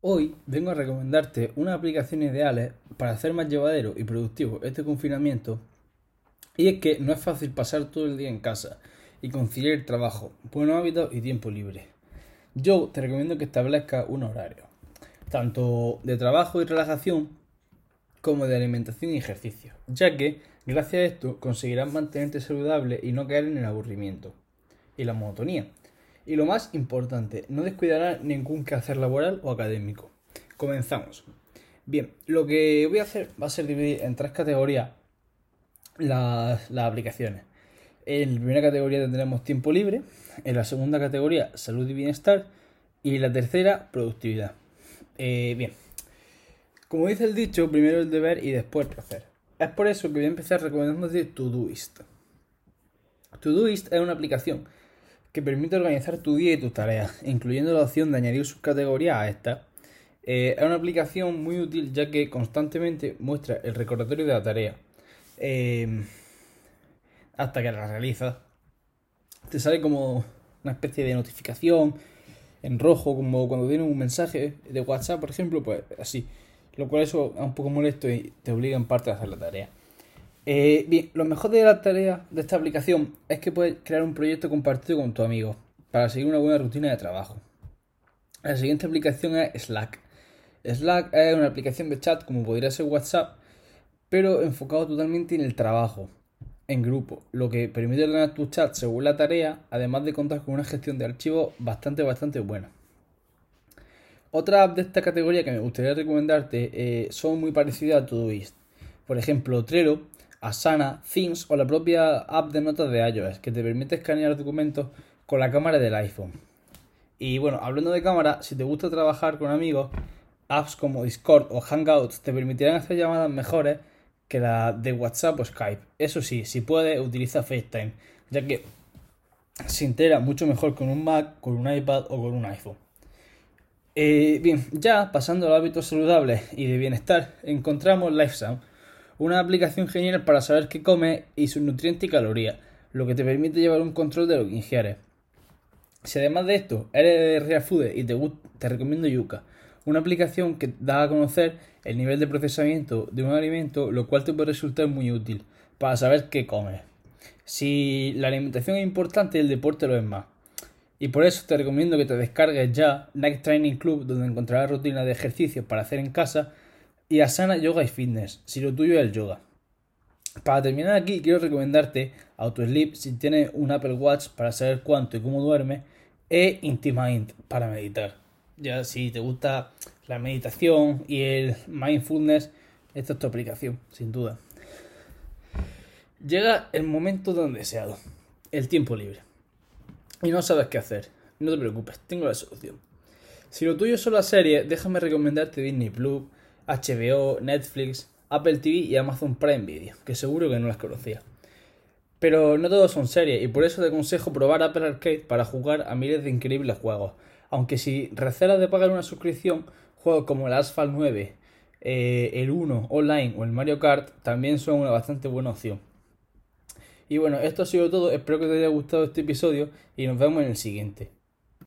Hoy vengo a recomendarte unas aplicaciones ideales para hacer más llevadero y productivo este confinamiento. Y es que no es fácil pasar todo el día en casa y conciliar trabajo, buenos hábitos y tiempo libre. Yo te recomiendo que establezcas un horario, tanto de trabajo y relajación como de alimentación y ejercicio, ya que gracias a esto conseguirás mantenerte saludable y no caer en el aburrimiento y la monotonía. Y lo más importante, no descuidará ningún quehacer laboral o académico. Comenzamos. Bien, lo que voy a hacer va a ser dividir en tres categorías las, aplicaciones. En la primera categoría tendremos tiempo libre, en la segunda categoría salud y bienestar y la tercera productividad. Eh, bien, como dice el dicho, primero el deber y después el placer. Es por eso que voy a empezar recomendándote Todoist. Todoist es una aplicación que permite organizar tu día y tus tareas, incluyendo la opción de añadir subcategorías a esta. Eh, es una aplicación muy útil ya que constantemente muestra el recordatorio de la tarea em, hasta que la realizas. Te sale como una especie de notificación en rojo, como cuando tienes un mensaje de WhatsApp, por ejemplo, pues así. Lo cual eso es un poco molesto y te obliga en parte a hacer la tarea. Eh, bien, lo mejor de la tarea de esta aplicación es que puedes crear un proyecto compartido con tu amigo para seguir una buena rutina de trabajo. La siguiente aplicación es Slack. Slack es una aplicación de chat como podría ser WhatsApp, pero enfocado totalmente en el trabajo, en grupo, lo que permite ordenar tu chat según la tarea, además de contar con una gestión de archivos bastante, bastante buena. Otra app de esta categoría que me gustaría recomendarte eh, son muy parecidas a Todoist. Por ejemplo, Trello Asana, Themes o la propia app de notas de iOS que te permite escanear documentos con la cámara del iPhone. Y bueno, hablando de cámara, si te gusta trabajar con amigos, apps como Discord o Hangouts te permitirán hacer llamadas mejores que la de WhatsApp o Skype. Eso sí, si puedes, utiliza FaceTime, ya que se integra mucho mejor con un Mac, con un iPad o con un iPhone. Eh, bien, ya pasando al hábitos saludables y de bienestar, encontramos LifeSound, una aplicación genial para saber qué comes y sus nutrientes y calorías, lo que te permite llevar un control de lo que ingieres. Si además de esto eres de Real Food y te, te recomiendo Yuka, una aplicación que da a conocer el nivel de procesamiento de un alimento, lo cual te puede resultar muy útil para saber qué comes. Si la alimentación es importante, el deporte lo es más. Y por eso te recomiendo que te descargues ya Nike Training Club, donde encontrarás rutinas de ejercicios para hacer en casa y Asana Yoga y Fitness, si lo tuyo es el yoga. Para terminar aquí, quiero recomendarte AutoSleep si tienes un Apple Watch para saber cuánto y cómo duerme, e Intimaint para meditar. Ya si te gusta la meditación y el mindfulness, esta es tu aplicación, sin duda. Llega el momento tan deseado, el tiempo libre. Y no sabes qué hacer. No te preocupes, tengo la solución. Si lo tuyo son las series, déjame recomendarte Disney Plus, HBO, Netflix, Apple TV y Amazon Prime Video, que seguro que no las conocía. Pero no todos son series y por eso te aconsejo probar Apple Arcade para jugar a miles de increíbles juegos. Aunque si recelas de pagar una suscripción, juegos como el Asphalt 9, eh, el 1 online o el Mario Kart también son una bastante buena opción. Y bueno, esto ha sido todo, espero que te haya gustado este episodio y nos vemos en el siguiente.